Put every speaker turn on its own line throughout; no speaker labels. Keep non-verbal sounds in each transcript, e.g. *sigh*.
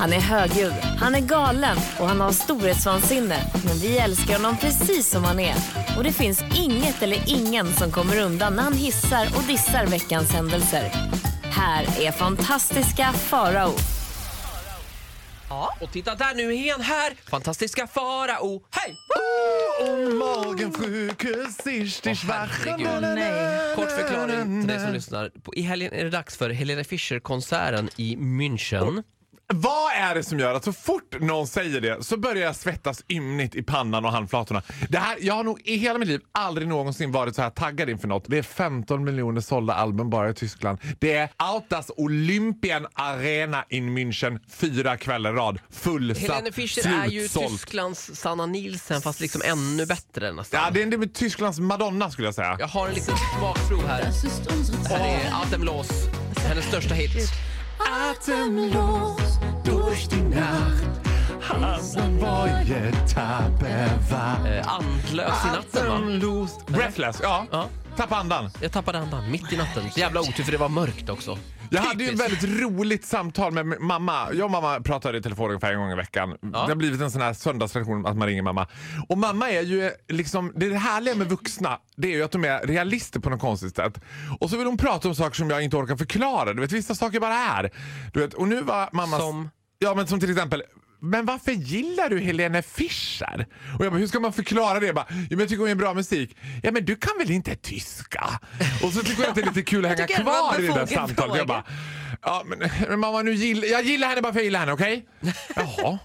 Han är högljudd, han är galen och han har storhetsvansinne. Men vi älskar honom precis som han är. Och det finns inget eller ingen som kommer undan när han hissar och dissar veckans händelser. Här är fantastiska Farao.
Och titta där nu är han här! Fantastiska Farao. Hej!
Und morgen.
Kort förklaring till dig som lyssnar. På- I helgen är det dags för Helena Fischer-konserten i München.
Vad är det som gör att så fort någon säger det så börjar jag svettas ymnigt i pannan och handflatorna? Det här, jag har nog i hela mitt liv aldrig någonsin varit så här taggad inför något. Det är 15 miljoner sålda album bara i Tyskland. Det är Autas Olympian Arena in München fyra kvällar rad. Fullsatt,
Helena Fischer är ju. Tysklands Sanna Nielsen fast liksom ännu bättre nästan.
Ja, det är en Tysklands Madonna skulle jag säga.
Jag har en liten smakprov här. Det här är Atemlos, hennes största hit.
Atemlos durch die Nacht Tabeva
Eh, andlös i natten va?
Breathless, ja.
Ja.
Tappa andan.
Jag tappade andan mitt i natten. Jävla otur för det var mörkt också.
Jag hade ju ett väldigt roligt samtal med mamma. Jag och mamma pratar i telefon ungefär en gång i veckan. Det har blivit en sån här söndagstradition att man ringer mamma. Och mamma är ju liksom, det, är det härliga med vuxna, det är ju att de är realister på något konstigt sätt. Och så vill hon prata om saker som jag inte orkar förklara. Du vet, vissa saker bara är. Du vet, och nu var mamma...
Som?
Ja, men som till exempel men varför gillar du Helene Fischer? Och jag bara, hur ska man förklara det? Jag, bara, ja, men jag tycker hon är bra musik. Ja men du kan väl inte tyska? Och så tycker jag att det är lite kul att hänga
det
kvar i det där samtalet. Jag bara, ja men, men mamma nu gillar, jag gillar henne bara för att jag gillar henne, okej? *laughs* Jaha.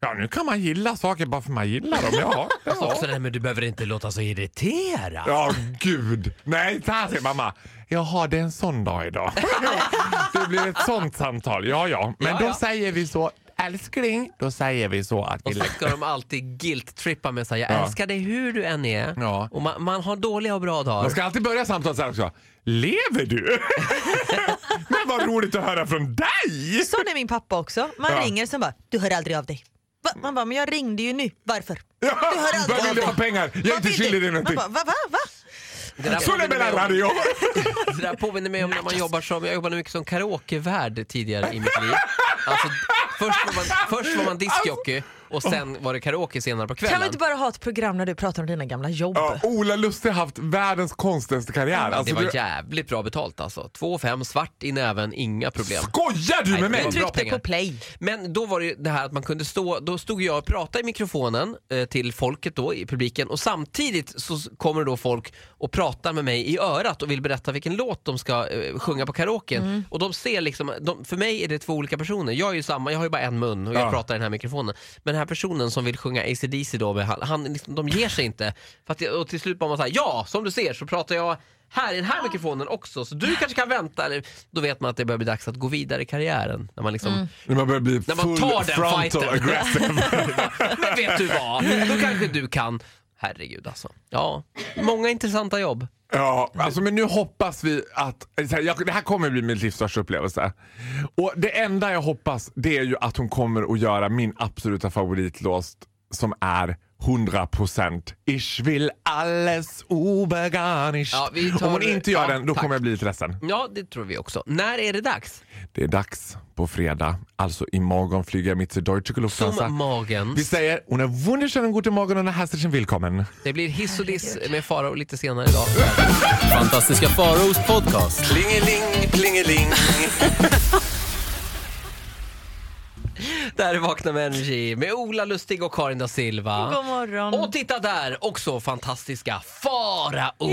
Ja nu kan man gilla saker bara för man gillar dem. Jaha. *laughs*
Också
Jaha.
det med du behöver inte låta så irriterad.
Ja gud. Nej, så här säger mamma. Jaha, det är en sån dag idag. *laughs* det blir ett sånt samtal. Ja, ja. Men
Ja,
då
ja.
säger vi så. Älskling, då säger vi så att vi
Och så ska de alltid guilt-trippa med sig. Jag
Ja.
älskar dig hur du än är.
Ja.
Och man, man har dåliga och bra dagar.
Man ska alltid börja samtalet så här också. Lever du? *laughs* Men vad roligt att höra från dig!
Sån är min pappa också. Man
Ja.
ringer sen bara, du hör aldrig av dig. Va? Man bara, men jag ringde ju nu. Varför?
Ja,
Du hör aldrig
vad
av
vill du
dig.
ha pengar? Jag är
Vad
inte
vill
skyldig
du?
dig
Man
någonting.
bara, va, va, va?
Det där
Så
påminner
det
mig
menar
om-
radio.
Det där påminner mig om när man jobbar som, jag jobbade mycket som karaokevärd tidigare i mitt liv. Alltså, först, var man, först var man diskjockey och sen var det karaoke senare på kvällen.
Kan vi inte bara ha ett program när du pratar om dina gamla jobb?
Ja, Ola Lustig har haft världens konstigaste karriär.
det
Alltså,
var
du,
jävligt bra betalt alltså. Två och fem, svart i näven, inga problem.
skojar du med
det
mig?
var
Du
bra
tryckte på play.
Men då var det det här att man kunde stå, då stod jag och pratade i mikrofonen eh, till folket då i publiken och samtidigt så kommer då folk och pratar med mig i örat och vill berätta vilken låt de ska eh, sjunga på karaoken. Och de ser liksom, de, för mig är det två olika personer. Jag är ju samma, jag har ju bara en mun och jag
Ja.
pratar i den här mikrofonen. Men här personen som vill sjunga AC/DC då, med, han, han, liksom, de ger sig inte. För att, och till slut bara man säger ja, som du ser så pratar jag här i den här mikrofonen också, så du kanske kan vänta. Eller, då vet man att det börjar bli dags att gå vidare i karriären. När man liksom
När man börjar bli
När man
full
tar den
frontal
fighten.
aggressive. *laughs*
Men vet du vad? Då kanske du kan. Herregud alltså. Ja, många intressanta jobb.
Ja, alltså, men nu hoppas vi att... så här, Jag, det här kommer bli min livs största upplevelse. Och det enda jag hoppas det är ju att hon kommer att göra min absoluta favoritlåt som är 100% Ich will alles obegarnischt.
Ja, tar-
Om hon inte gör
ja,
den, då
tack.
kommer jag bli lite ledsen.
Ja, det tror vi också. När är det dags?
Det är dags på fredag. Alltså imorgon flyger jag mit zur Deutsche Lufthansa.
Som magen.
Vi säger hon är wunderschönen guten Morgen och herzlichen willkommen.
Det blir hiss och diss med Farao lite senare idag.
Fantastiska Faraos podcast.
Plingeling, *laughs*
Där är Vakna med Energy med Ola Lustig och Karin da Silva.
God morgon.
Och titta där, också fantastiska Farao.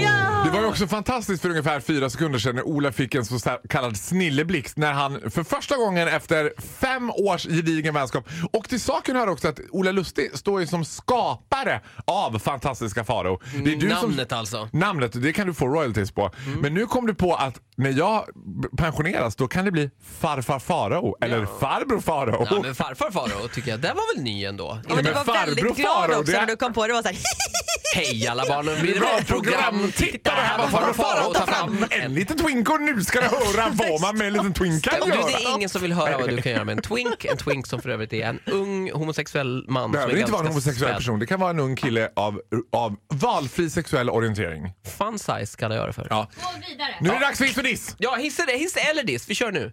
Det var ju också fantastiskt för ungefär fyra sekunder sedan när Ola fick en så kallad snilleblixt när han för första gången efter fem års gedigen vänskap och till saken hör också att Ola Lustig står ju som skapare av fantastiska Farao.
Namnet
som,
alltså.
Namnet, det kan du få royalties på. Men nu kom du på att när jag pensioneras då kan det bli farfar Farao eller farbror Farao.
Ja, farfar Farao tycker jag, den var väl ny ändå?
Ja, men du var väldigt glad också
det-
när du kom på det. var så här, *laughs*
Hej alla barnen, det bra program?
Titta det här vad farbror Farao tar fram! En liten twink och nu ska du *laughs* höra vad man med en liten twink kan göra.
det är ingen som vill höra vad du kan göra med en twink. En twink som för övrigt är en ung homosexuell man.
Det behöver inte vara en homosexuell
svälld.
person. Det kan vara en ung kille av, av valfri sexuell orientering.
Fun size kallar jag det för.
Ja. Nu är det dags för hiss och diss.
Ja, hiss eller diss, vi kör nu.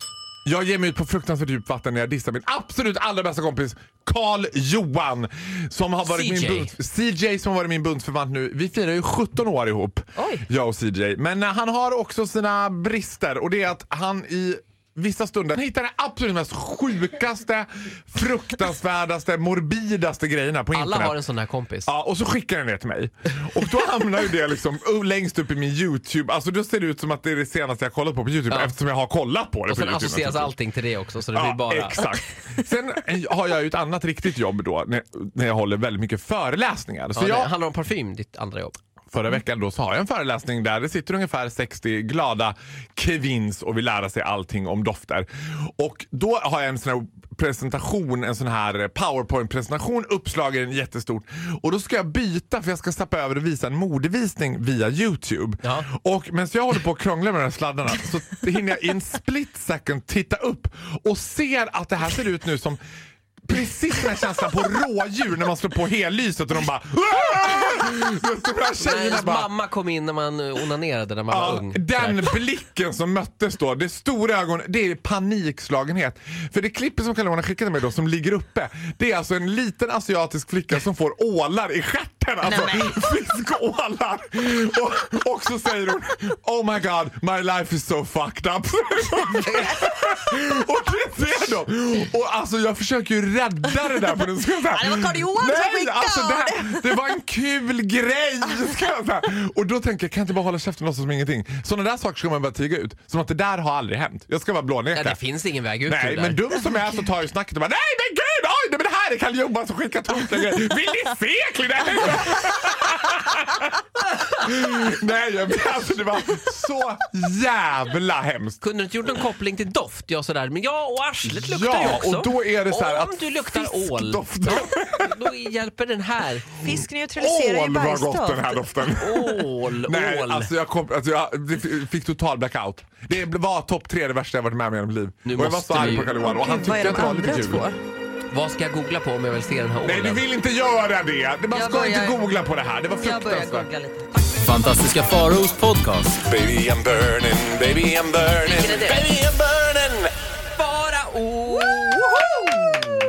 Jag ger mig ut på fruktansvärt djupt vatten när jag dissar min absolut allra bästa kompis Carl Johan. Som har varit
CJ.
min bunds, CJ som har varit min bundsförvant nu. Vi firar ju 17 år ihop.
Oj.
Jag och CJ. Men eh, han har också sina brister och det är att han i vissa stunder hittar de absolut mest sjukaste, fruktansvärdaste, morbidaste grejerna på
Alla
internet.
har en sån här kompis.
Ja, och så skickar den det till mig. Och då hamnar ju det liksom längst upp i min YouTube. Alltså då ser det ut som att det är det senaste jag kollat på på YouTube
Ja.
eftersom jag har kollat på det
Och
på
sen
YouTube.
associeras allting till det också så det blir
Ja,
bara...
exakt. Sen har jag ju ett annat riktigt jobb då när, när jag håller väldigt mycket föreläsningar. Så
Ja, det
jag,
handlar om parfym, ditt andra jobb.
Förra veckan då så har jag en föreläsning där det sitter ungefär 60 glada kevins och vill lära sig allting om dofter. Och då har jag en sån här presentation, en sån här powerpoint-presentation uppslagen jättestort. Och då ska jag byta för jag ska stappa över och visa en modevisning via Youtube.
Ja.
Och medan jag håller på att krångla med de här sladdarna så hinner jag i en split second titta upp och ser att det här ser ut nu som Precis den här känslan på rådjur när man slår på hellyset och de bara de här
När
tjejerna
ens
bara
mamma kom in när man onanerade när man var
Ja,
ung.
den blicken som möttes då, det stora ögonen, det är panikslagenhet. För det klippet som skickade till mig då som ligger uppe, det är alltså en liten asiatisk flicka som får ålar i stjärten. Alltså
Nej,
fiskålar. Och, och så säger hon Oh my god, my life is so fucked up. *laughs* och det ser de. Och alltså jag försöker ju rädda det där på säga.
Ja, det var Carl Johan som skickade.
alltså det, här, det var en kul grej. Och då tänker jag, kan jag inte bara hålla käften och låtsas som ingenting? Sådana där saker ska man bara tiga ut. Som att det där har aldrig hänt. Jag ska vara
Ja,
blåneka.
det finns ingen väg ut
Nej, men dum som jag är så tar jag snacket och bara Nej men gud, nej, men det här är Kalle Johan som skickar grejer. Vill ni se Clea? Nej, jag, alltså, det var så jävla hemskt.
Kunde du inte gjort någon koppling till doft? Ja, sådär. Men ja, och arslet luktar ju
Ja,
också.
och då är det så här
Om
att
du luktar ål,
fiskdoft.
då hjälper den här.
Fisk neutraliserar ju
Ål vad gott den här
bajsdoft.
doften.
Ål, *laughs*
Nej,
ål.
alltså jag, kom, alltså jag det fick total blackout. Det var topp tre det värsta jag varit med om i hela mitt liv.
Nu
och jag var
måste
så arg på Kalle Johan och han
vad
tyckte
är
att
de
det var lite
andra
kul.
två?
Vad ska jag googla på om jag vill se den här ålen?
Nej, du vill inte göra det! Det- Man
Jag
ska inte googla på det här. Det var
Jag börjar
fruktansvärt.
googla lite.
Fantastiska Faraos podcast.
Baby I'm burning, baby I'm burning,
Vilken är det?
baby I'm burning.
Farao!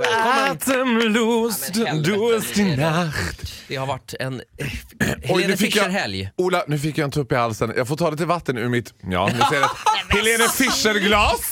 Ja, men helvete.
durst i nacht.
Det har varit en eh,
Oj,
Helene Fischer-helg.
Ola, nu fick jag en tupp i halsen. Jag får ta lite vatten ur mitt, ja nu ser jag det. *laughs* Helene Fischer-glas.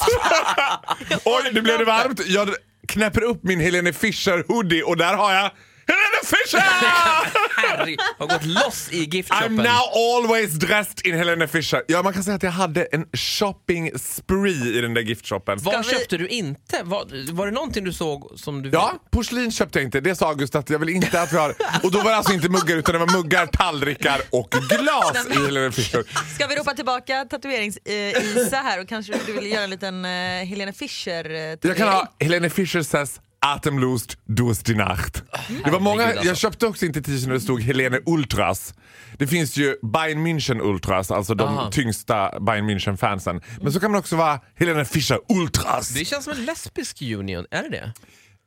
*laughs* Oj, nu blev det varmt. Jag knäpper upp min Helene Fischer-hoodie och där har jag Helene Fischer! *laughs*
Herregud, har gått loss i
I'm
giftshoppen.
now always dressed in Helene Fischer. Ja, man kan säga att jag hade en shopping spree i den där giftshoppen.
Vad
vi-
köpte du inte? Var, var det någonting du såg som du...
Ja, porslin köpte jag inte. Det sa August att jag vill inte att vi har. Och då var det alltså inte muggar utan det var muggar, tallrikar och glas i Helene Fischer.
Ska vi ropa tillbaka tatuerings-Isa här och kanske du vill göra en liten uh, Helene Fischer-tatuering?
Jag kan ha Helene Fischer says Atemlust durst die Nacht. Det var många,
Herregud, alltså.
jag köpte också inte t-shirten där det stod Helene Ultras. Det finns ju Bayern München Ultras, alltså de
Aha.
tyngsta Bayern München-fansen. Men så kan man också vara Helene Fischer Ultras.
Det känns som en lesbisk union, är det det?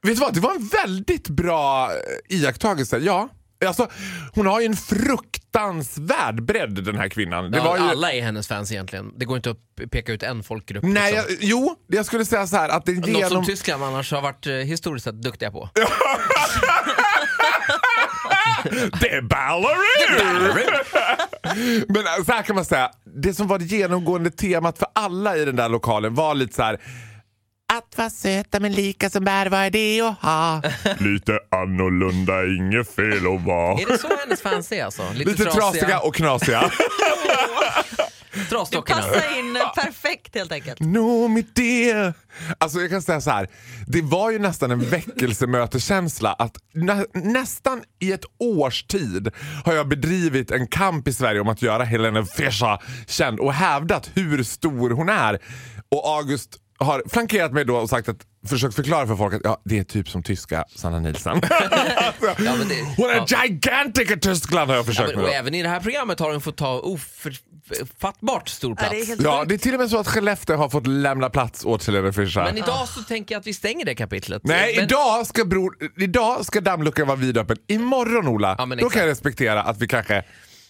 Vet du vad, det var en väldigt bra eh, iakttagelse. Ja. Alltså, hon har ju en fruktansvärd bredd den här kvinnan. Det
ja,
ju...
Alla är hennes fans egentligen. Det går inte att peka ut en folkgrupp.
Nej,
liksom.
jag, jo, jag skulle säga så här att det
Något som
genom...
Tyskland annars har varit eh, historiskt sett duktiga på. *laughs*
Det är ballerina! Men äh, så här kan man säga, det som var det genomgående temat för alla i den där lokalen var lite så här. Att vara söta men lika som bär, vad är det att ha? *laughs* Lite annorlunda, inget fel att vara.
Är det så hennes fans är alltså? Lite,
Lite trasiga och knasiga. *laughs*
Det
Trasdockorna.
passar in perfekt helt enkelt.
Nå mitt det. Alltså jag kan säga så här. Det var ju nästan en väckelsemöteskänsla att nä, nästan i ett års tid har jag bedrivit en kamp i Sverige om att göra Helene Fischer känd och hävdat hur stor hon är. Och August har flankerat mig då och sagt att försökt förklara för folk att ja, det är typ som tyska Sanna Nilsson. *laughs*
Ja, men det-
hon är
ja.
gigantic i Tyskland har jag
Ja,
försökt
men,
med.
även i det här programmet har hon fått ta ofattbart stor
Ja,
plats.
det är helt
Ja, det är till och med så att Skellefteå har fått lämna plats åt Helene Fischer.
Men idag så tänker jag att vi stänger det kapitlet.
Nej,
men,
idag, ska bror, idag ska dammluckan vara vidöppen. Imorgon Ola,
Ja,
då kan jag respektera att vi kanske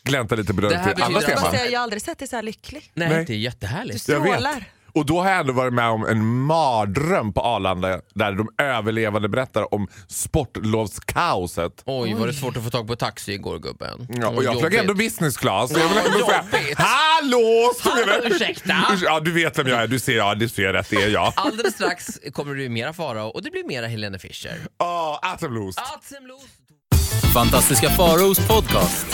gläntar lite på
Det
dörren till andra teman.
Jag har aldrig sett dig så här lycklig.
Nej,
Nej.
det är jättehärligt.
Jag vet.
Strålar.
Och då har jag ändå varit med om en mardröm på Arlanda där de överlevande berättar om sportlovskaoset.
Oj, var det svårt att få tag på taxi igår gubben?
Ja, och jag flög ändå business class. Så jag vill
Ja,
ändå säga. Hallå!
Hallå, ursäkta?
Ja, du vet vem jag är. Du ser, ja, du ser rätt. Det är jag.
Alldeles strax kommer det bli mera Farao och det blir mera Helene Fischer.
Oh, Atemloost.
Atemlos.
Fantastiska Faraos podcast.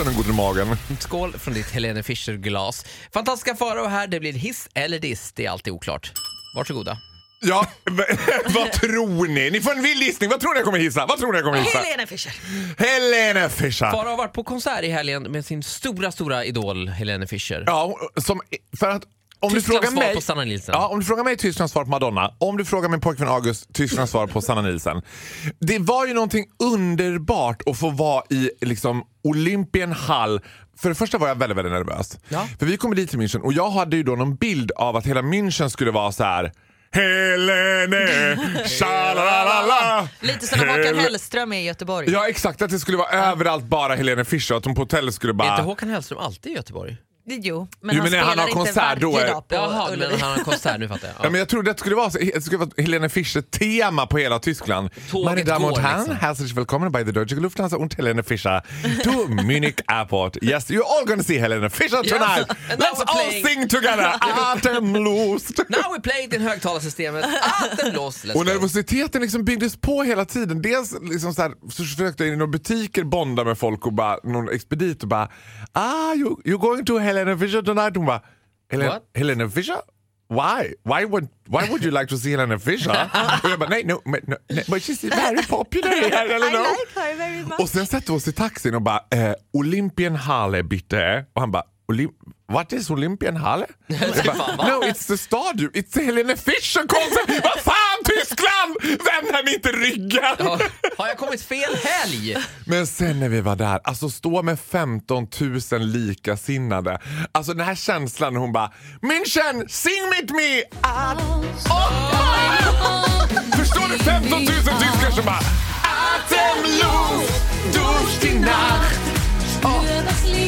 Känner god i magen.
Skål från ditt Helene Fischer-glas. Fantastiska Farao här, det blir hiss eller diss, det är alltid oklart. Varsågoda.
Ja, *laughs* vad tror ni? Ni får en vild gissning. Vad tror ni jag kommer hissa? Vad tror ni jag kommer hissa?
Helena Fischer.
Helene Fischer.
Farao har varit på konsert i helgen med sin stora, stora idol Helene Fischer.
Ja, som, för att om du frågar mig...
på Sanna Nielsen.
Ja, om du frågar mig Tysklands svar på Madonna, om du frågar min pojkvän August Tysklands svar på Sanna Nielsen. Det var ju någonting underbart att få vara i liksom Olympienhall. För det första var jag väldigt, väldigt nervös.
Ja.
För vi kom dit till München och jag hade ju då någon bild av att hela München skulle vara så här. Helene, *laughs* shalalala.
Lite som när Håkan
Hel-
Hellström är i Göteborg.
Ja exakt, att det skulle vara överallt bara Helene Fischer och att de på hotellet skulle
Är
bara...
inte Håkan Hellström alltid i Göteborg?
Jo, men
Jo,
han
men när han
spelar
har
inte
konsert,
varje
då är-
dag på
Jaha, men han har konsert nu fattar jag. *laughs*
Ja, men jag trodde att det skulle vara, så, det skulle vara Helene Fischer-tema på hela Tyskland. Meine Damen und Herren,
liksom.
herzlich willkommen bei der Deutsche Lufthansa und Helene Fischer to *laughs* Munich Airport. Yes, you're all gonna see Helene Fischer tonight. *laughs*
now
Let's all
playing-
sing together. Atemloost.
Now we play it in högtalarsystemet. Atemlos, let's
Och nervositeten liksom byggdes på hela tiden. Dels liksom så, här, så försökte jag i några butiker bonda med folk och bara, någon expedit och bara ah you, you're going to Helena Fischer tonight? Hon bara Helena,
What?
Helena Fischer? Why? Why would, why would you like to see Helena Fischer? *laughs* och jag bara nej, no, no, no, but she's very popular *laughs* here. Eller
I
no?
like her very much.
Och sen sätter vi oss i taxin och bara eh, Olympienhalle bitte. Och han bara Olymp What is Olympienhalle? *laughs* Jag bara, no it's the stadium, it's the Helene Fischer konsert. Vad fan Tyskland! Vänder ni inte ryggen?
Ja, har jag kommit fel helg?
Men sen när vi var där, alltså stå med 15 000 likasinnade. Alltså den här känslan när hon bara München, sing with me! Ah, oh, Förstår du 15 000 tyskar som bara Atemlos durch die Nacht. Oh.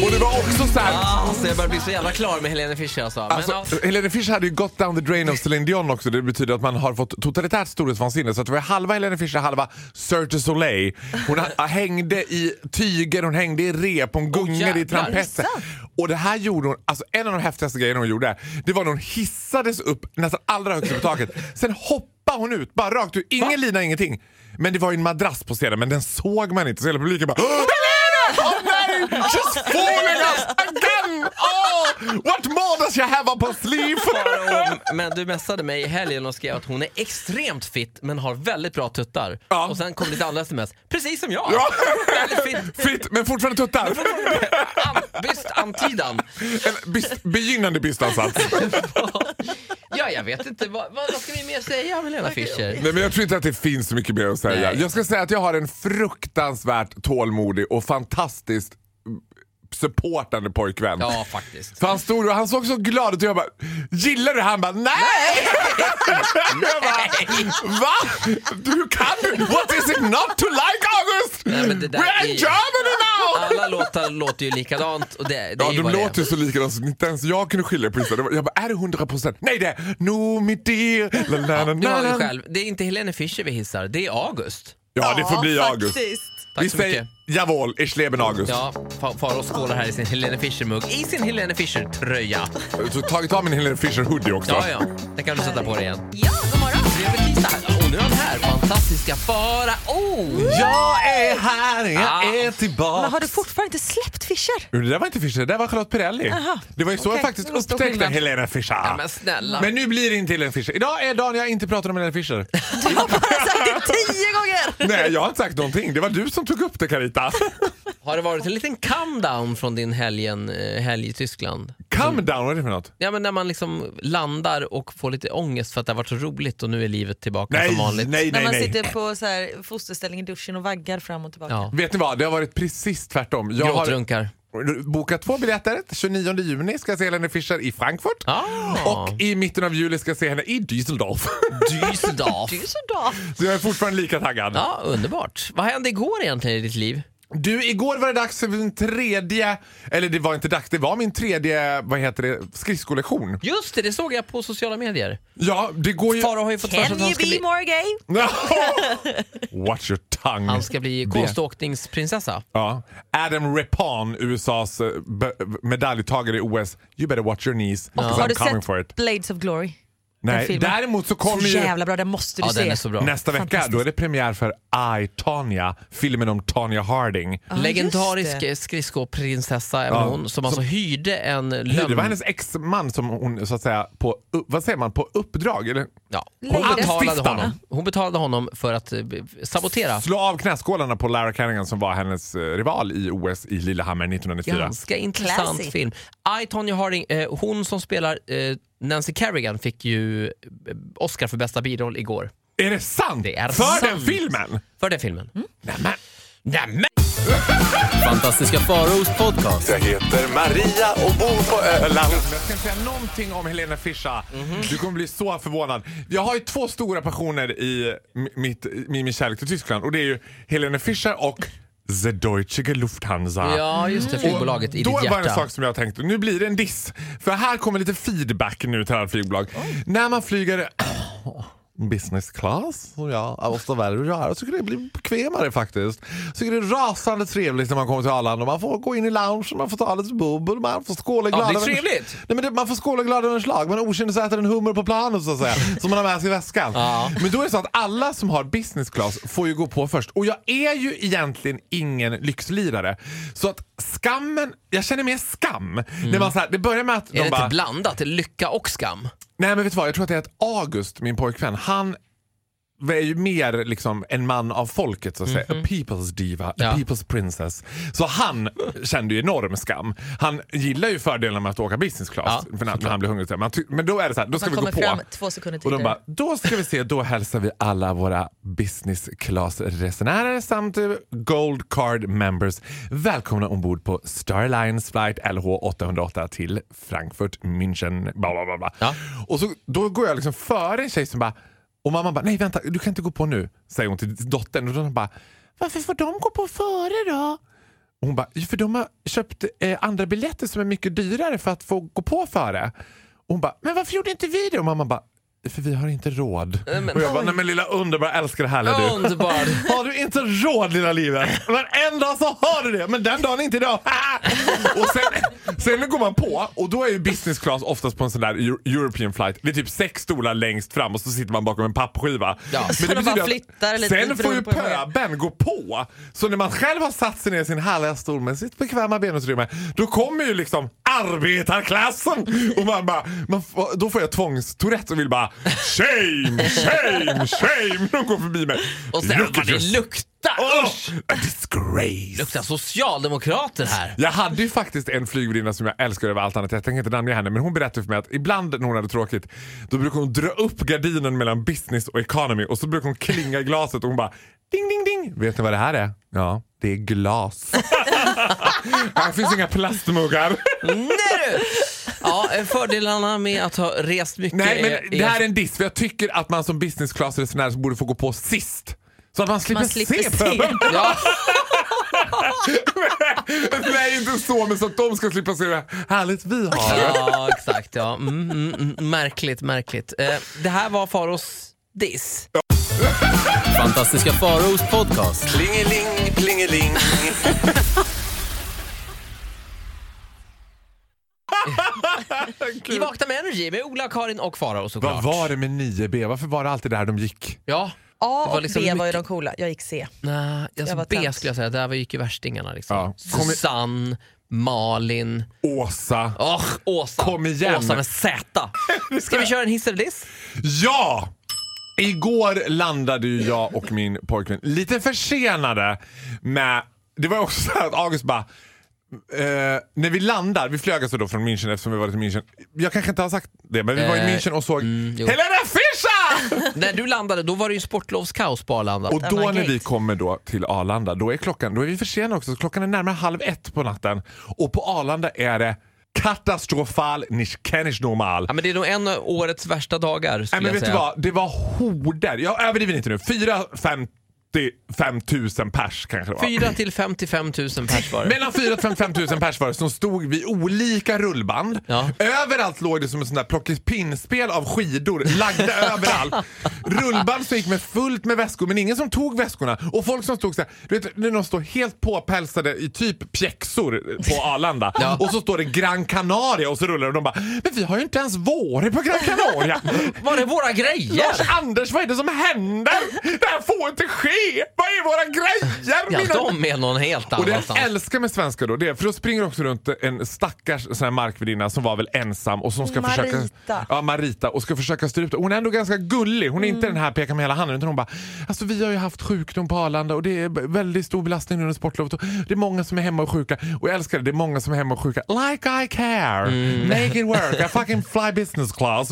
Och det var också så här,
Alltså, jag börjar bli så jävla klar med Helene Fischer alltså. Men,
Alltså,
ja.
Helene Fischer hade ju gått down the drain av Celine Dion också. Det betyder att man har fått totalitärt storhetsvansinne. Så att det var halva Helene Fischer, halva Cirque du Soleil. Hon ha- *laughs* hängde i tyger, hon hängde i rep, hon gungade i
jävlar.
trampetter. Och det här gjorde hon, alltså en av de häftigaste grejerna hon gjorde, det var när hon hissades upp nästan allra högst upp på taket. Sen hoppade hon ut, bara rakt ut, ingen lina, ingenting. Men det var ju en madrass på scenen, men den såg man inte. Så hela publiken bara Helene! Nej! She's fooling us again! Oh! What more does she have up her sleeve?
Men du messade mig i helgen och skrev att hon är extremt fit men har väldigt bra tuttar.
Ja.
Och sen kom lite andra sms. Precis som jag!
Ja.
Väldigt fit.
Fitt, men fortfarande tuttar.
An, byst antydan.
En byst, begynnande bystansats. *laughs*
Ja, jag vet inte. Vad, vad, ska vi mer säga om Helena Fischer?
Nej, men jag tror inte att det finns så mycket mer att säga.
Nej.
Jag ska säga att jag har en fruktansvärt tålmodig och fantastiskt supportande pojkvän.
Ja, faktiskt.
För han stod och han såg så glad ut och jag bara “Gillar du det?” Han bara “Nej!” Jag bara “Va? Du kan du? What is it not to like August?
Nej, men det där
We're
är
in
ju-
Germany now!”
Alla låtar låter ju likadant och det, det
Ja,
är ju
de låter ju så likadant så inte ens jag kunde skilja på vissa. Jag bara, är det 100%? Nej det är no mitt dear. La, la, la,
Nu har
la,
vi
la.
själv. Det är inte Helene Fischer vi hissar, det är August.
Ja, det får bli August.
faktiskt.
Tack
Vi
så
säger
mycket.
jawohl, ich leben August.
Ja, Fa- Farao skålar här i sin Helene Fischer-mugg, i sin Helene Fischer-tröja.
Så tagit av min Helene Fischer hoodie också.
Ja, ja, det kan du sätta på dig igen.
Ja, god morgon.
Trevlig tisdag. Och nu är han här, fantastiska Farao!
Jag är här, jag
Ah.
är tillbaka.
Men har du fortfarande inte släppt Fischer?
Det där var inte Fischer, det där var Charlotte Perrelli.
Aha.
Det var ju så
Okej,
jag faktiskt upptäckte. Helena Fischer.
Ja, men snälla.
Men nu blir det inte Helena Fischer. Idag är dagen jag inte pratar om Helena Fischer. *laughs*
Du har bara sagt det tio gånger!
Nej, jag har inte sagt någonting. Det var du som tog upp det Carita. *laughs*
Har det varit en liten come down från din helgen, eh, helg i Tyskland?
Come down, vad är det för något?
Ja, men när man liksom landar och får lite ångest för att det har varit så roligt och nu är livet tillbaka
Nej,
som vanligt.
nej,
När
nej,
man
nej.
sitter på så här fosterställning i duschen och vaggar fram och tillbaka.
Ja.
Vet ni vad, det har varit precis tvärtom. Jag har
Gråtrunkar.
Bokat två biljetter. 29 juni ska jag se Helene Fischer i Frankfurt.
Ah.
Och i mitten av juli ska jag se henne i Düsseldorf. *laughs*
Düsseldorf.
Du är så bra.
Så jag är fortfarande lika taggad.
Ja, underbart. Vad hände igår egentligen i ditt liv?
Du, igår var det dags för min tredje, eller det var inte dags, det var min tredje, vad heter det, skridskollektion.
Just det, det såg jag på sociala medier.
Ja, det går ju...
Farao har ju fått för sig
Can
att han
you
ska
be
bli,
more gay? *laughs*
Watch your tongue.
han ska bli konståkningsprinsessa.
Ja. Adam Rippon, USAs eh, be- medaljtagare i OS. You better watch your knees. 'cause
Har
I'm
du
coming
sett
for it.
Blades of Glory?
Nej, däremot så
Så
kommer ju
jävla bra, den måste du
Ja,
se.
den är så bra.
nästa vecka, då är det premiär för I, Tanya, filmen om Tanya Harding.
Just
Legendarisk
det.
skridskoprinsessa
Ja,
hon, som alltså hyrde en
Det
lögn...
var hennes ex-man som hon så att säga på, vad säger man, på uppdrag eller
Ja, hon, betalade honom. hon betalade honom för att eh, sabotera.
slå av knäskålarna på Lara Kerrigan som var hennes eh, rival i OS i Lillehammer 1994.
Ganska intressant
Classy.
film. I, Tonya Harding, eh, hon som spelar eh, Nancy Kerrigan fick ju eh, Oscar för bästa biroll igår.
Är det sant?
Det är
för
sant.
den filmen?
För den filmen.
Nämen.
Nämen!
Fantastiska Faraos podcast.
Jag heter Maria och bor på Öland. Jag ska säga någonting om Helena Fischer. Du kommer bli så förvånad. Jag har ju två stora passioner i mi- mitt, i min kärlek till Tyskland och det är ju Helena Fischer och The Deutsche Lufthansa.
Ja, just det. Flygbolaget i
Då
ditt
var det en
hjärta.
sak som jag tänkte, nu blir det en diss. För här kommer lite feedback nu till alla flygbolag. När man flyger business class, som jag måste väl göra, jag tycker det blir bekvämare faktiskt. Jag tycker det är rasande trevligt när man kommer till Arlanda. Man får gå in i loungen, man får ta lite bubbel, man får skåla
Ja,
glada.
det är trevligt.
Nej, men det, man får skåla glada över en slag. Man okynnesäter en hummer på planet så att säga. *laughs* som man har med sig i väskan.
Ja.
Men då är det så att alla som har business class får ju gå på först. Och jag är ju egentligen ingen lyxlirare. Så att skammen, jag känner mer skam. När man så här, det börjar med att
Mm. Är
de
det
bara,
inte blandat? Lycka och skam?
Nej men vet du vad, jag tror att det är att August, min pojkvän, han är ju mer liksom en man av folket så att säga. A people's diva, a
Mhm. Ja.
people's princess. Så han kände ju enorm skam. Han gillar ju fördelarna med att åka business class
Ja,
för när, när han blir hungrig. Men, men då är det så här, då ska
Man
vi gå
kommer
på.
fram två sekunder
Och de bara, då ska vi se, då hälsar vi alla våra business class-resenärer samt eh, Gold Card members välkomna ombord på Starlines flight LH808 till Frankfurt, München, bla bla bla. bla.
Ja.
Och så, då går jag liksom före en tjej som bara, och mamma bara, nej vänta, du kan inte gå på nu, säger hon till dottern. Och de bara, varför får de gå på före då? Och hon bara, för de har köpt eh, andra biljetter som är mycket dyrare för att få gå på före. Och hon bara, men varför gjorde inte vi det? Och mamma bara, för vi har inte råd.
men-
och jag bara, nej men lilla underbara älskar det här lilla du.
Underbart! *laughs*
Har du inte råd lilla livet? Men en dag så har du det, men den dagen inte idag. *laughs* och sen, sen går man på och då är ju business class oftast på en sån där Euro- European flight. Det är typ sex stolar längst fram och så sitter man bakom en pappskiva.
Ja.
Men
Så de bara
betyder
flyttar lite
Sen får ju pöben gå på. Så när man själv har satt sig ner i sin härliga stol med sitt bekväma benutrymme, då kommer ju liksom arbetarklassen. Och man bara, man då får jag tvångstourette och vill bara shame, shame, shame. De går förbi mig.
Och sen
Look
det luktar!
Oh, a disgrace.
luktar socialdemokrater här.
Jag hade ju faktiskt en flygvärdinna som jag älskar över allt annat. Jag tänker inte namnge henne men hon berättade för mig att ibland när hon hade tråkigt då brukar hon dra upp gardinen mellan business och economy och så brukar hon klinga i glaset och hon bara ding ding ding. Vet ni vad det här är? Ja, det är glas. *laughs* här finns inga plastmuggar.
Nej du! Ja, eh, fördelarna med att ha rest mycket
Nej men
är,
det här är en diss för jag tycker att man som business class resenär borde få gå på sist. Så att man slipper,
Man slipper
se
se.
Ja, *laughs*
Nej inte så men så att de ska slippa se hur härligt vi har.
ja exakt. Ja. Mm, mm, mm, märkligt, märkligt. Eh, det här var Faros diss.
Fantastiska Faraos podcast.
Plingeling, plingeling. *laughs*
I Vakna med Energy med Ola, Karin och Farao såklart.
Vad var det med 9B? Varför var det alltid där de gick?
Ja,
A
Det var
och
liksom
B var ju
mycket-
de coola, jag gick C.
nej, alltså
var
B
tönt.
skulle jag säga. Där var gick ju värstingarna. Liksom.
Ja. Kom i-
Susanne, Malin,
Åsa.
oh, Åsa.
Kom igen.
Åsa med Z. *laughs* Ska vi köra en hiss eller diss?
Ja! Igår landade ju jag och min pojkvän lite försenade med... Det var också så att August bara... Eh, när vi landar, vi flög alltså då från München eftersom vi varit i München. Jag kanske inte har sagt det, men vi var i
Eh,
München och såg
mm, jo.
Helena Fischer! *laughs*
När du landade då var det ju sportlovskaos på Arlanda.
Och då
Emma
när vi kommer då till Arlanda, då är klockan, då är vi försenade också. Så klockan är närmare halv ett på natten. Och på Arlanda är det katastrofal, nicht ich normal.
Ja, men det är nog en av årets värsta dagar
Nej, men vet du vad? Det var horder. Jag överdriver inte nu. Fyra, fem 55 000 pers kanske det var.
4 till 55 000 pers var det.
Mellan 4 till 55 000 pers var det som stod vid olika rullband.
Ja.
Överallt låg det som ett sånt där plockepinspel av skidor lagda *laughs* överallt. Rullband som gick med fullt med väskor men ingen som tog väskorna. Och folk som stod så här, du vet när de står helt påpälsade i typ pjäxor på Arlanda.
Ja.
Och så står det Gran Canaria och så rullar de och de bara Men vi har ju inte ens varit på Gran Canaria.
Var är våra grejer?
Lars Anders, vad är det som händer? Det här får inte ske! Vad är våra grejer?
Ja,
Mina-
de är någon helt
och det
annanstans.
jag älskar med svenskar då, det är, för då springer också runt en stackars sån här markvärdinna som var väl ensam och som ska
Marita.
försöka... Ja, Marita. Och ska försöka styra upp det. Hon är ändå ganska gullig. Hon är inte den här peka med hela handen utan hon bara, alltså vi har ju haft sjukdom på Arlanda och det är väldigt stor belastning nu under sportlovet det är många som är hemma och sjuka. Och jag älskar det, det är många som är hemma och sjuka. Like I care! Make it work! I fucking fly business class.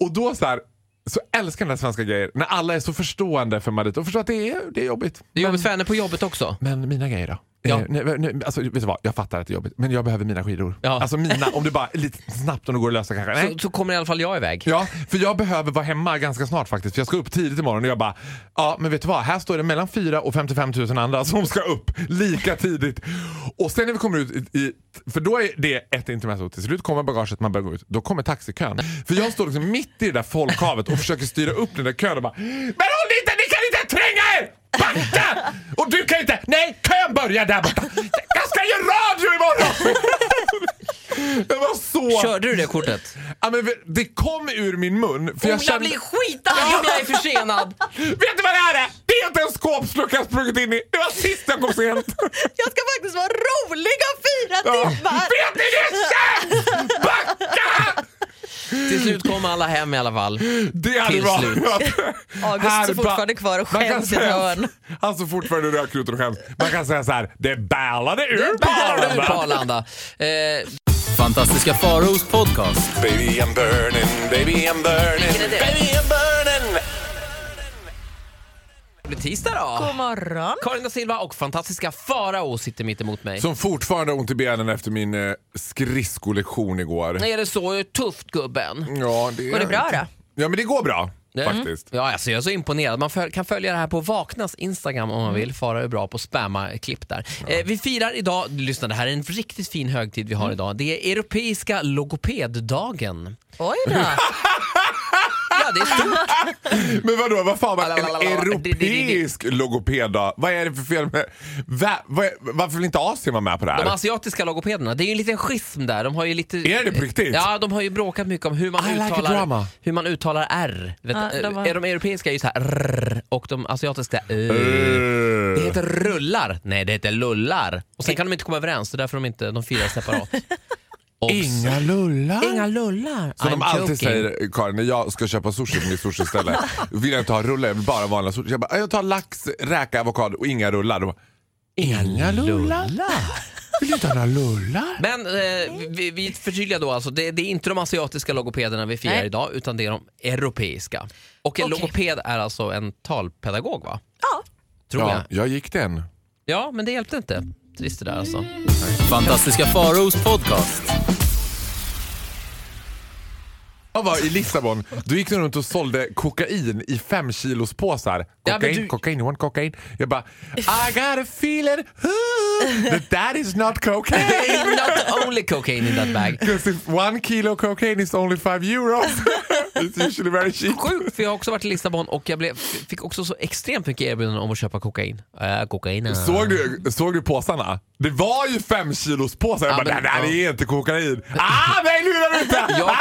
Och då så här, så älskar den här svenska grejer när alla är så förstående för Marita och förstår att det är, det är jobbigt.
Det är jobbigt för henne på jobbet också.
Men mina grejer då?
Ja.
Eh, nej, nej, alltså, vet du vad? Jag fattar att det är jobbigt, men jag behöver mina skidor.
Ja.
Alltså mina, om det bara lite snabbt om det går att lösa kanske. Nej.
Så, så kommer i alla fall jag iväg.
Ja, för jag behöver vara hemma ganska snart faktiskt. För jag ska upp tidigt imorgon och jag bara, ja men vet du vad? Här står det mellan 4 och 55 000 andra som ska upp lika tidigt. Och sen när vi kommer ut i, för då är det ett intermezzo. Till slut kommer bagaget, man börjar gå ut. Då kommer taxikön. För jag står liksom mitt i det där folkhavet och försöker styra upp den där kön och bara, men håll inte! Backa! Och du kan inte, nej kön börjar där borta. Jag ska göra radio imorgon! Jag var så...
Körde du det kortet?
Ja, men det kom ur min mun. För jag
Ola
kände...
blir skitarg om jag är försenad! *laughs*
Vet du vad det här är? Det är inte en skåpslucka jag sprungit in i. Det var sist jag kom sent. *laughs*
Jag ska faktiskt vara rolig om fyra
Ja.
timmar!
Vet ni det känns? Backa!
Till slut kom alla hem i alla fall.
Det hade
Till
varit...
slut. *laughs*
August
Här
står
ba-
fortfarande kvar och
Man kan
skäms i ett
säga-
hörn.
Han står fortfarande och röker ut och skäms. Man kan säga så här, det ballade ur på
ballade ur på
Arlanda.
Arlanda. Eh,
Fantastiska Faraos podcast.
Baby I'm burning, baby I'm burning,
Vilken är det?
baby I'm burning.
Det blir tisdag då.
God morgon.
Karin da Silva och fantastiska Farao sitter mitt emot mig.
Som fortfarande har ont i benen efter min eh, skridskolektion igår.
Är det så tufft gubben?
Ja, det
Går det bra då?
Ja men det går bra
Mm.
faktiskt.
Ja, alltså jag är så imponerad. Man föl- kan följa det här på Vaknas Instagram om man vill. Farao är bra på att spamma klipp där. Eh, vi firar idag, lyssna det här är en riktigt fin högtid vi har idag. Det är europeiska logopeddagen.
Oj då. *laughs* *laughs*
Ja, det är stort.
Men vadå, vad fan, en europeisk logoped då? Vad är det för fel med... Va, vad är- varför vill inte Asien vara med på det här?
De asiatiska logopederna, det är ju en liten schism där. De har ju lite...
Är det på riktigt?
Ja, de har ju bråkat mycket om hur man,
I like
uttalar,
drama.
hur man uttalar R. Vet,
Ja, de
de,
har-
de europeiska är ju så här rrr, och de asiatiska ö.
Eh.
Det heter rullar. Nej, det heter lullar. Och sen kan de inte komma överens, det är därför de inte de firar separat. *laughs* Obs.
Inga lullar?
Inga lullar.
Som de alltid
joking.
säger, Karin, när jag ska köpa sushi på mitt sushiställe *laughs* vill jag inte ha rullar, jag vill bara vanliga sushi. Jag, bara, jag tar lax, räka, avokado och inga rullar. De bara, inga lullar? *laughs* Vill du inte ha några lullar?
Men eh, vi, vi förtydligar då alltså, det, det är inte de asiatiska logopederna vi firar
Nej.
idag utan det är de europeiska. Och en
Okej.
logoped är alltså en talpedagog va?
Ja.
Tror jag.
Ja, jag gick den.
Ja, men det hjälpte inte. Trist det där alltså.
Fantastiska Faraos podcast.
Jag var i Lissabon, då gick de runt och sålde kokain i fem kilos påsar.
Ja,
Kokain,
du-
kokain, you want kokain? Jag bara, I got a feeling that that is not cocaine. *laughs*
Not only cocaine in that bag.
Because if one kilo cocaine is only five euros, *laughs* it's usually very cheap.
Sjukt, för jag har också varit i Lissabon och jag blev, fick också så extremt mycket erbjudanden om att köpa kokain. Äh, kokain. äh.
Såg du, såg du påsarna? Det var ju fem kilos påsar. Jag
Ja,
bara,
men-
det här
ja.
är inte kokain. Ah, nej lurar du inte! *laughs*
Jag,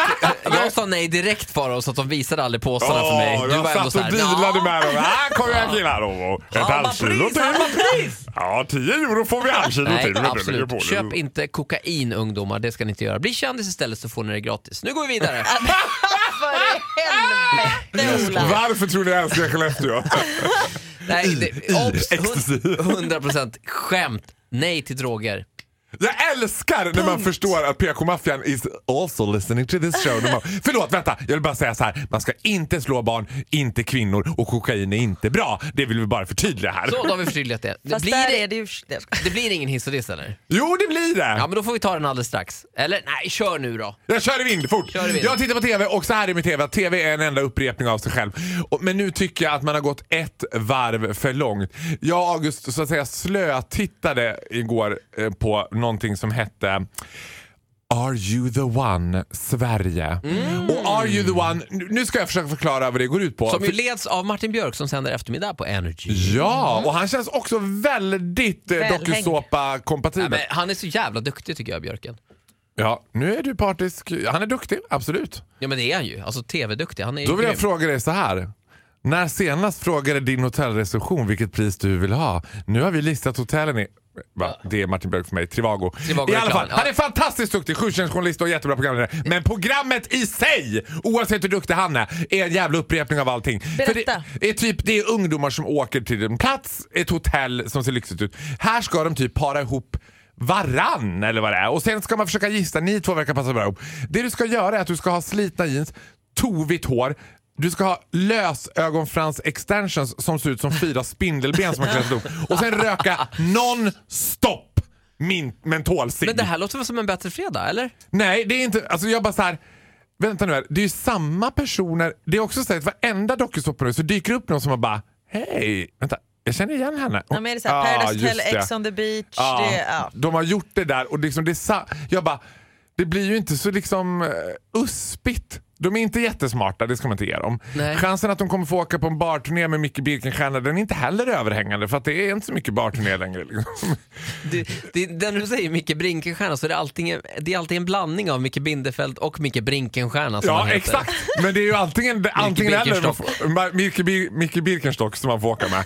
*laughs* jag sa nej direkt för så att de visade aldrig påsarna för mig. Du
jag
var
satt och dealade med dem. Ah, kom igen killar. Oh, ett halvkilo till. *laughs* Ja, 10 euro får vi halvkilo
Nej,
till. Ligger
absolut. Köp inte kokain ungdomar, det ska ni inte göra. Bli kändis istället så får ni det gratis. Nu går vi vidare.
För helvete Ola.
Varför tror ni jag älskar Skellefteå?
Nej, det, *laughs* obs,
ecstasy.
100% skämt. Nej till droger.
Jag älskar när man förstår att PK-maffian is also listening to this show. Har- *laughs* Förlåt, vänta. Jag vill bara säga så här. Man ska inte slå barn, inte kvinnor och kokain är inte bra. Det vill vi bara förtydliga här.
Så, då har vi förtydligat det. Det
Fast
blir,
där är det ju... Det
blir ingen hiss och diss eller?
Jo, det blir det.
Ja men då får vi ta den alldeles strax. Eller nej, kör nu då.
Jag kör i vind fort.
Kör i vind.
Jag tittar på TV och så här är med TV TV är en enda upprepning av sig själv. Och, men nu tycker jag att man har gått ett varv för långt. Jag och August så att säga slötittade igår eh, på någonting som hette Are you the one Sverige? Och Are you the one, nu ska jag försöka förklara vad det går ut på.
Som ju leds av Martin Björk som sänder eftermiddag på Energy.
Ja, och han känns också väldigt eh,
Välhängd.
Ja,
dokusåpa-kompatibel.
men han är så jävla duktig tycker jag, Björken.
Ja, nu är du partisk. Han är duktig, absolut.
Ja men det är han ju. Alltså TV-duktig. Han är ju
Då vill jag
grym.
fråga dig så här. När senast frågade din hotellreception vilket pris du vill ha? Nu har vi listat hotellen i Va? Det är Martin Björk för mig, Trivago.
Trivago
I alla fall,
ja.
han är fantastiskt duktig, journalist och jättebra programledare. Men programmet i sig, oavsett hur duktig han är, är en jävla upprepning av allting. För
Berätta.
det, är typ, det är ungdomar som åker till en plats, ett hotell som ser lyxigt ut. Här ska de typ para ihop varann eller vad det är och sen ska man försöka gissa, ni två verkar passa bra ihop. Det du ska göra är att du ska ha slitna jeans, tovitt hår, du ska ha lösögonfrans extensions som ser ut som fyra spindelben som man klättrat upp och sen röka non-stop min mentolcigg.
Men det här låter väl som en bättre fredag, eller?
Nej, det är inte, alltså jag bara så här. Vänta nu här, det är ju samma personer. Det är också så att varenda dokusåpa nu så dyker upp någon som har bara Hej, vänta, jag känner igen henne.
Ja, men är det så här,
Ah,
Paradise Hotel. Ex on the beach.
Ja,
Det, ja.
De har gjort det där och liksom det är jag bara, det blir ju inte så liksom uh, uspigt. De är inte jättesmarta, det ska man inte ge dem.
Nej.
Chansen att de kommer få åka på en barturné med Micke Birkenstjärna den är inte heller överhängande för att det är inte så mycket barturné längre. Liksom. *laughs*
Det, det, när du säger Micke Brinkenstierna så är det alltid, det är alltid en blandning av Micke Bindefeld och Micke Brinkenstierna som
Ja exakt, men det är ju antingen, antingen eller. Micke, Micke Birkenstock som man får åka med.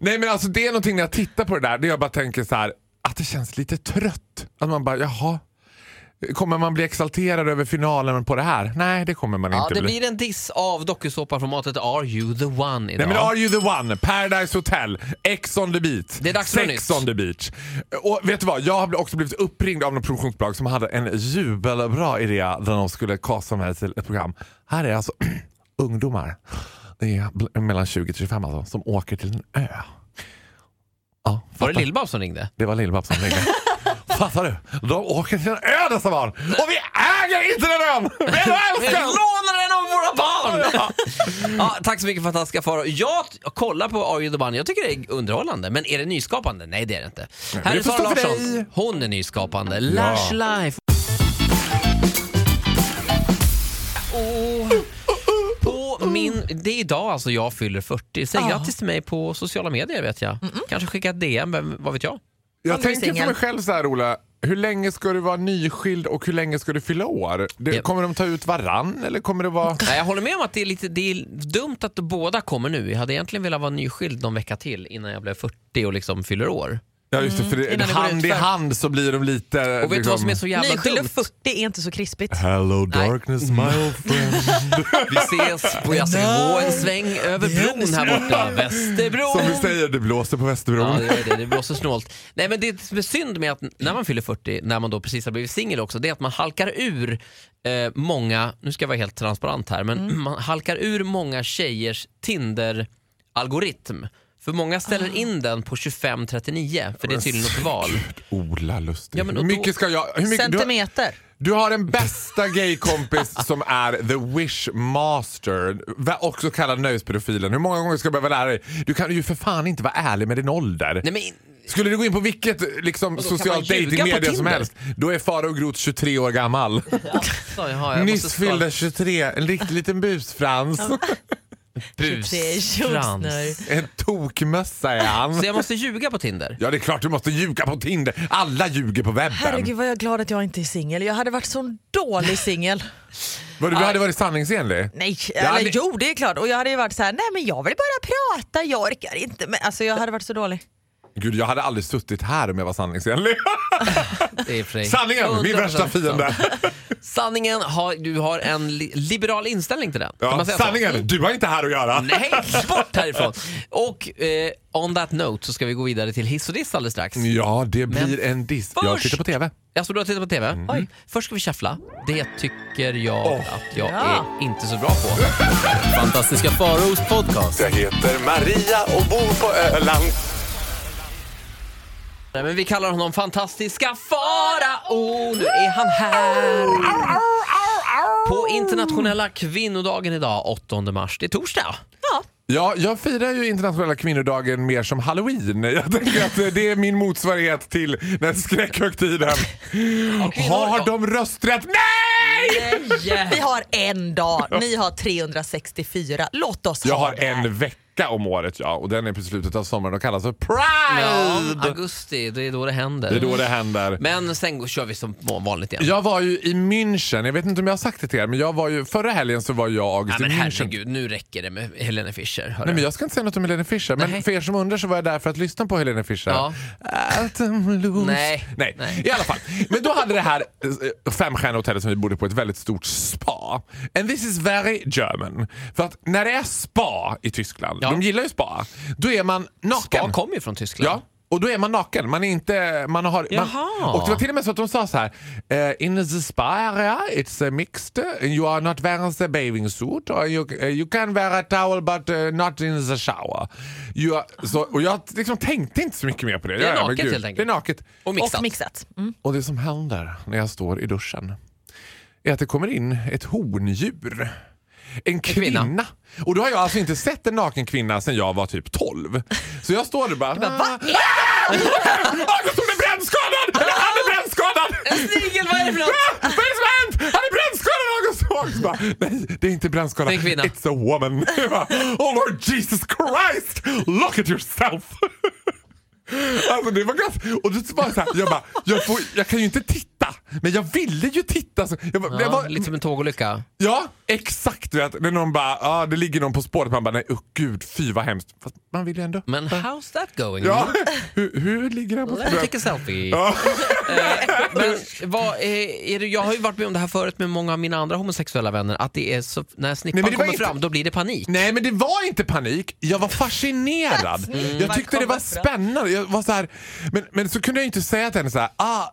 Nej men alltså det är någonting när jag tittar på det där, det jag bara tänker så här att det känns lite trött. Att man bara, jaha. Kommer man bli exalterad över finalen på det här? Nej, det kommer man
Ja,
inte
det
bli.
blir en diss av dokusåpaformatet Are You The One idag.
Nej men Are You The One, Paradise Hotel, Ex on the beach,
Det är dags
Sex on the beach. Och vet du vad, jag har också blivit uppringd av något produktionsbolag som hade en jubelbra idé där de skulle kasta mig till ett program. Här är alltså *clears throat* ungdomar, det är mellan 20 till 25 alltså, som åker till en ö. Ja,
Var det. Lill-Babs som ringde?
Det var Lill-Babs som ringde. *laughs* Fattar du? De åker till en ö dessa barn och vi äger inte den ön! Vi *laughs*
Vi lånar den av våra barn! ja, tack så mycket fantastiska Farao. Jag kollar på Are You The One, jag tycker det är underhållande. Men är det nyskapande? Nej det är det inte. Här är Sara
för
Larsson. Hon är nyskapande. Lash Life. Min, det är idag alltså jag fyller 40. Säg grattis till mig på sociala medier vet jag. Kanske skicka ett DM, vem, vad vet jag?
Jag tänker för mig själv så här Ola, hur länge ska du vara nyskild och hur länge ska du fylla år? Det,
Ja.
Kommer de ta ut varann eller kommer det vara...
Nej, jag håller med om att det är, lite, det är dumt att båda kommer nu. Jag hade egentligen velat vara nyskild någon vecka till innan jag blev 40 och liksom fyller år.
Ja just det, för det,
innan det går
hand i
utför.
hand så blir de lite... liksom-
Och vet du vad som är så jävla
Nyskild
dumt?
och 40 är inte så krispigt.
Hello darkness my old *laughs* friend.
Vi ses på, jag ska gå en sväng över bron här borta, Västerbron.
Som vi säger, det blåser på Västerbron.
Ja, det, gör det, det blåser snålt. Nej, men det som är synd med att när man fyller 40, när man då precis har blivit singel också, det är att man halkar ur eh, många, nu ska jag vara helt transparent här, men man halkar ur många tjejers Tinder-algoritm. För många ställer in den på 25-39, för det är tydligen något val.
Ola Lustig.
Ja, men
hur
och då-
mycket ska jag... Hur mycket, du, har,
Centimeter.
du har en bästa gaykompis *laughs* som är the wish master, va- också kallad nöjespedofilen. Hur många gånger ska du behöva lära dig? Du kan ju för fan inte vara ärlig med din ålder.
Nej, men,
Skulle du gå in på vilket liksom,
kan
socialt
ljuga på
datingmedia som
Tinder?
helst, då är Farao Groth 23 år gammal. *laughs*
så, jaha, jag måste
Nyss
skala-
fyllda 23, en riktig liten busfrans. *laughs*
Busfrans.
en tokmössa är han.
Så jag måste ljuga på Tinder?
Ja det är klart du måste ljuga på Tinder. Alla ljuger på webben.
Herregud vad jag är glad att jag inte är singel. Jag hade varit så dålig singel.
Du hade varit sanningsenlig?
Nej, eller
hade-
jo det är klart. Och jag hade ju varit så här: nej men jag vill bara prata, jag orkar inte. Men alltså jag hade varit så dålig.
Gud jag hade aldrig suttit här om jag var sanningsenlig. Sanningen, min
100%
värsta fiende.
Sanningen, har, du har en li liberal inställning till den. Kan
Ja,
man säga så?
sanningen, du har inte här att göra.
Nej, *laughs* bort härifrån! Och eh, on that note så ska vi gå vidare till hiss och diss alldeles strax.
Ja, det blir
Men
en diss. Jag
först-
tittar på TV.
Alltså du har tittat på TV?
Mm.
Oj. Först ska vi shuffla. Det tycker jag att jag
Ja.
är inte så bra på.
Fantastiska Faraos podcast.
Jag heter Maria och bor på Öland.
Nej, Men vi kallar honom fantastiska Farao. Nu är han här. På internationella kvinnodagen idag, 8 mars. Det är torsdag.
Ja, jag firar ju internationella kvinnodagen mer som halloween. Jag tänker att det är min motsvarighet till den skräckhögtiden. *laughs* Har
ja.
de rösträtt? Nej!
Vi har en dag, ni har 364. Låt oss
Jag
ha
har
det här.
en vecka om året ja, och den är på slutet av sommaren och kallas för
Ja,
Pride.
augusti, det är då det händer.
Det är då det händer.
Men sen kör vi som vanligt igen.
Jag var ju i München, jag vet inte om jag har sagt det till er, men jag var ju, förra helgen så var jag och August
men
i München.
herregud, nu räcker det med Helene Fischer.
Nej, men jag ska inte säga något om Helene Fischer, men
Nej.
för er som undrar så var jag där för att lyssna på Helene Fischer.
Ja. Nej.
Nej.
Nej.
i alla fall. Men då hade det här eh, femstjärniga hotellet som vi bodde på ett väldigt stort spa. And this is very German. För att när det är spa i Tyskland,
Ja.
de gillar ju spa, då är man naken.
Spa kommer ju från Tyskland.
Ja. Och då är man naken. Man är inte... Man har, man,
Jaha.
och det var till och med så att de sa så här. eh, in the spa area it's a mixed. You are not wearing the bathing suit. Or you, eh, you can wear a towel but eh, not in the shower. You are, så, och jag liksom tänkte inte så mycket mer på det.
Det är
Ja,
naket helt enkelt.
Det är naket.
Och mixat.
Och mixat. Mm.
Och det som händer när jag står i duschen är att det kommer in ett hondjur. En kvinna.
kvinna.
Och då har jag alltså inte sett en naken kvinna sedan jag var typ 12. Så jag står där bara...
bara, va?
August hon är brännskadad! Han är brännskadad!
Snigel, vad är det för något? *laughs*
Ah, Vad är det som har hänt? Han är brännskadad August! Och August bara, nej det är inte brännskada.
Det är en kvinna.
It's a woman. *laughs* Bara, oh Lord Jesus Christ! Look at yourself! *laughs* Alltså det var gott. Och det var så här, jag bara, jag, får, jag kan ju inte titta. Men jag ville ju titta. Så jag, bara, jag
Ja,
var,
lite som en tågolycka.
Ja, exakt. Vet, när någon bara, ah, det ligger någon på spåret. Man bara, nej oh, gud, fy vad hemskt. Fast man vill ju ändå.
Men how's that going?
Ja, hur, hur ligger han på
Let's
spåret?
take a selfie.
Ja. *laughs*
Men vad, är, är det, jag har ju varit med om det här förut med många av mina andra homosexuella vänner, att det är så, när snippan
Nej,
kommer
inte-
fram, då blir det panik.
Nej men det var inte panik, jag var fascinerad. Jag
Var
tyckte det var spännande. Jag var så här, men, men så kunde jag inte säga till henne så här, ah,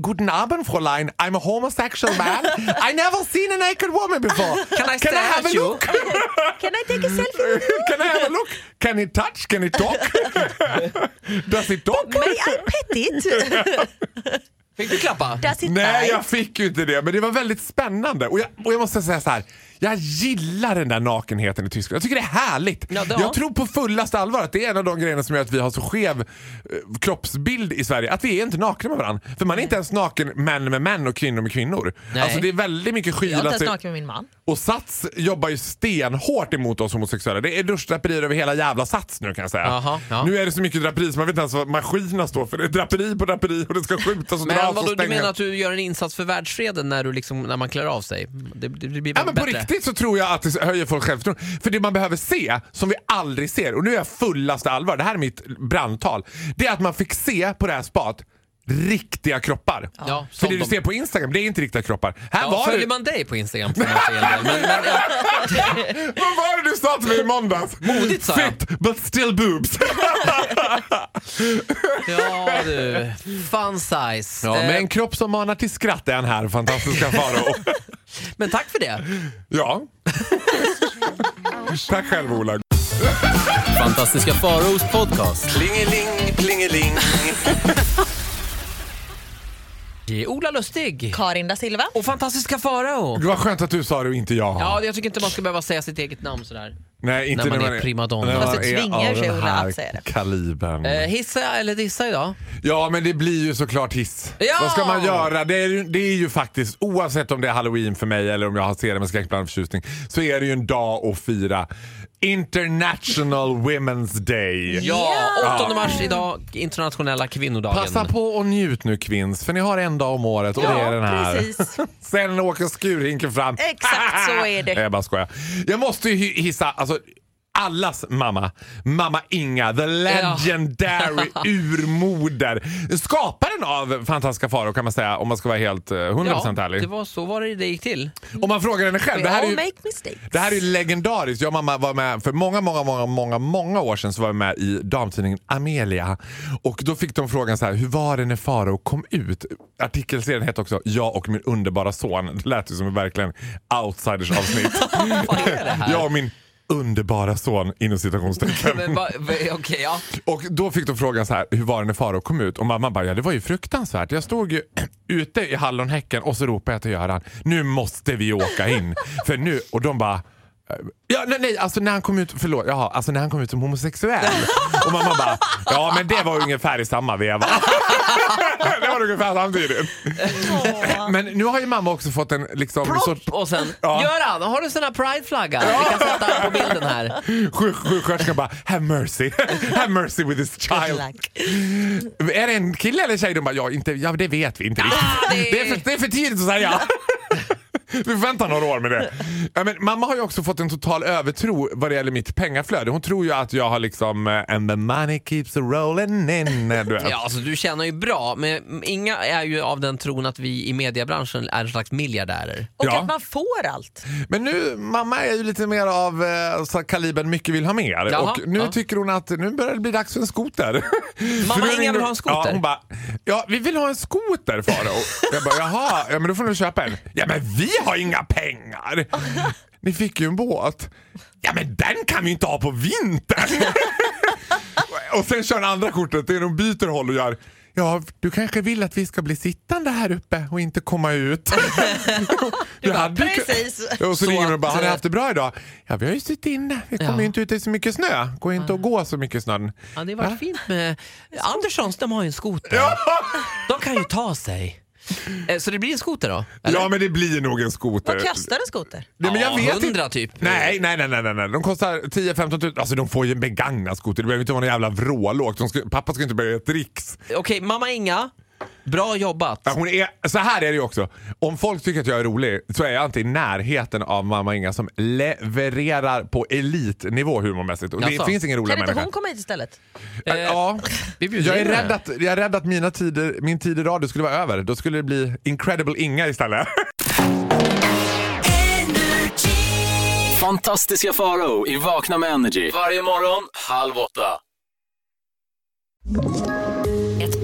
Guten Abend Fräulein, I'm a homosexual man. I never seen a naked woman before.
Can I
Can I have a
you?
look? *laughs*
Can I take a selfie?
Can I have a look? Can it touch? Can it talk? *laughs* Does it talk?
May I pet it?
Fick du klappa?
Nej,
bite?
jag fick ju inte det, men det var väldigt spännande. Och jag, och jag måste säga så här. Jag gillar den där nakenheten i Tyskland. Jag tycker det är härligt.
Ja, det-
Jag tror på fullaste allvar att det är en av de grejerna som gör att vi har så skev eh, kroppsbild i Sverige. Att vi är inte nakna med varandra. För man är inte ens naken män med män och kvinnor med kvinnor.
Nej.
Alltså det är väldigt mycket
Jag är inte ens naken med min man.
Och Sats jobbar ju stenhårt emot oss homosexuella. Det är duschdraperier över hela jävla Sats nu kan jag säga.
Jaha, ja.
Nu är det så mycket draperi så man vet inte ens vad maskinerna står för. Det är draperi på draperi och det ska skjutas och dras
Men
och
vadå, du
stängas.
menar att du gör en insats för världsfreden när, du liksom, när man klär av sig? Det, det, blir
Ja, men på
bättre.
riktigt så tror jag att det höjer folks självförtroende. För det man behöver se, som vi aldrig ser, och nu är jag fullaste allvar, det här är mitt brandtal. Det är att man fick se på det här spat riktiga kroppar.
Ja,
För det du ser på Instagram, det är inte riktiga kroppar. Här
Ja,
var
följer
det...
man dig på Instagram *laughs* får man se en del. Men, men, ja, *laughs*
Vad var det du sa till mig i måndags?
Modigt, sa jag.
Fit but still boobs. *laughs*
ja du, fun size.
ja,
Eh,
med en kropp som manar till skratt är han här, fantastiska Farao.
men tack för det.
ja. Tack själv Ola.
Fantastiska Faraos podcast.
Plingeling, plingeling.
Det är Ola Lustig.
Karin da Silva.
Och fantastiska Farao.
Vad skönt att du sa det och inte jag.
Ja, jag tycker inte man ska behöva säga sitt eget namn sådär.
Nej, inte
När man är primadonna.
när
Fast
man
det
är
tvingar sig Ola att säga det.
Kalibern.
Eh, hissa eller dissa idag?
Ja, men det blir ju såklart hiss.
Ja!
Vad ska man göra? Det är, ju, det är ju faktiskt, oavsett om det är halloween för mig eller om jag ser det med skräckblandad förtjusning, så är det ju en dag att fira International Women's Day.
Ja, 8 mars idag, internationella kvinnodagen.
Passa på och njut nu kvinns, för ni har en dag om året och det är den här.
precis. *laughs*
Sen åker skurhinken fram.
Exakt så är det. *laughs*
Jag bara skojar. Jag måste ju hi- hissa, alltså allas mamma. Mamma Inga, the legendary *laughs* urmoder. Skaparen av Fantastiska Farao kan man säga om man ska vara helt eh, 100% ärlig.
det var så var det det gick till.
Om man frågar henne själv.
We
Det här, är ju, det här är legendariskt. Jag och mamma var med för många, många, många, många, många år sedan så var vi med i damtidningen Amelia. Och då fick de frågan så här, hur var det när Farao kom ut? Artikelserien hette också Jag och min underbara son. Det lät ju som verkligen outsiders avsnitt. *laughs* *laughs* Jag och min underbara son inom citationstecken.
Okej, ja.
Och då fick de frågan så här, hur var det när Farao kom ut? Och mamma bara, ja det var ju fruktansvärt. Jag stod ju *clears throat* ute i hallonhäcken och så ropade jag till Göran, nu måste vi åka in. För nu, och de bara, Ja, nej, nej, alltså när han kom ut, förlåt, jaha, alltså när han kom ut som homosexuell. Och mamma bara, ja men det var ungefär i samma veva. *laughs* det var ungefär samtidigt. Men nu har ju mamma också fått en liksom...
Plopp! Och sen,
Ja.
Göran, har du sån här prideflagga? Vi kan sätta den på bilden här.
Sjuk- Sjuksköterskan bara, have mercy. have mercy with this child. Är det en kille eller tjej? De bara, ja, inte, ja det vet vi inte riktigt.
det-
Det, är för, det är för tidigt att säga. *laughs* *laughs* Vi får vänta några år med det. Ja, men mamma har ju också fått en total övertro vad det gäller mitt pengaflöde. Hon tror ju att jag har liksom eh, and the money keeps rolling in. eh, Du.
Ja, alltså, du tjänar ju bra, men inga är ju av den tron att vi i mediebranschen är en slags miljardärer.
Och
Ja.
att man får allt.
Men nu, mamma är ju lite mer av eh, så kalibern mycket vill ha mer.
Jaha,
och nu
ja.
tycker hon att nu börjar det bli dags för en skoter.
Mamma Inga vill ha en skoter?
Ja, hon bara, ja vi vill ha en skoter Farao. Jag bara, jaha, ja men då får du köpa en. Ja men vi har inga pengar. Ni fick ju en båt. Ja men den kan vi inte ha på vintern. *laughs* och sen kör den andra kortet, det är de byter håll och gör Ja, du kanske vill att vi ska bli sittande här uppe och inte komma ut. *laughs* du hade ju kun-
precis.
Och så,
Så
ringer de bara, har ni haft det bra idag? Ja, vi har ju suttit inne. Vi kommer
Ja.
ju inte ut i så mycket snö. Går inte att gå så mycket i snön.
Ja, det har varit
Va?
fint med... Anderssons, de har ju en skoter. De kan ju ta sig. *laughs* Eh, Så det blir en skoter då? eller?
Ja, men det blir nog en skoter.
Vad kostar en skoter?
Nej, men jag
Ja,
vet
100
inte.
typ.
Nej, nej, nej, nej, nej. De kostar 10-15 tusen. Alltså de får ju en begagnad skoter. Det behöver inte vara någon jävla ska, pappa ska inte börja göra tricks.
Okej, mamma Inga, bra jobbat.
Ja, Hon är, så här är det ju också. Om folk tycker att jag är rolig så är jag inte i närheten av mamma Inga som levererar på elitnivå humormässigt. Och det
Jaså?
finns ingen roligare
Kan inte
människa.
hon komma hit istället?
Eh,
Ja,
vi bjuder
jag är
in
rädd
henne.
att, jag är rädd att mina tider, min tid i radio skulle vara över. Då skulle det bli Incredible Inga istället. *laughs*
Fantastiska Farao i Vakna med Energy. Varje morgon, halv åtta.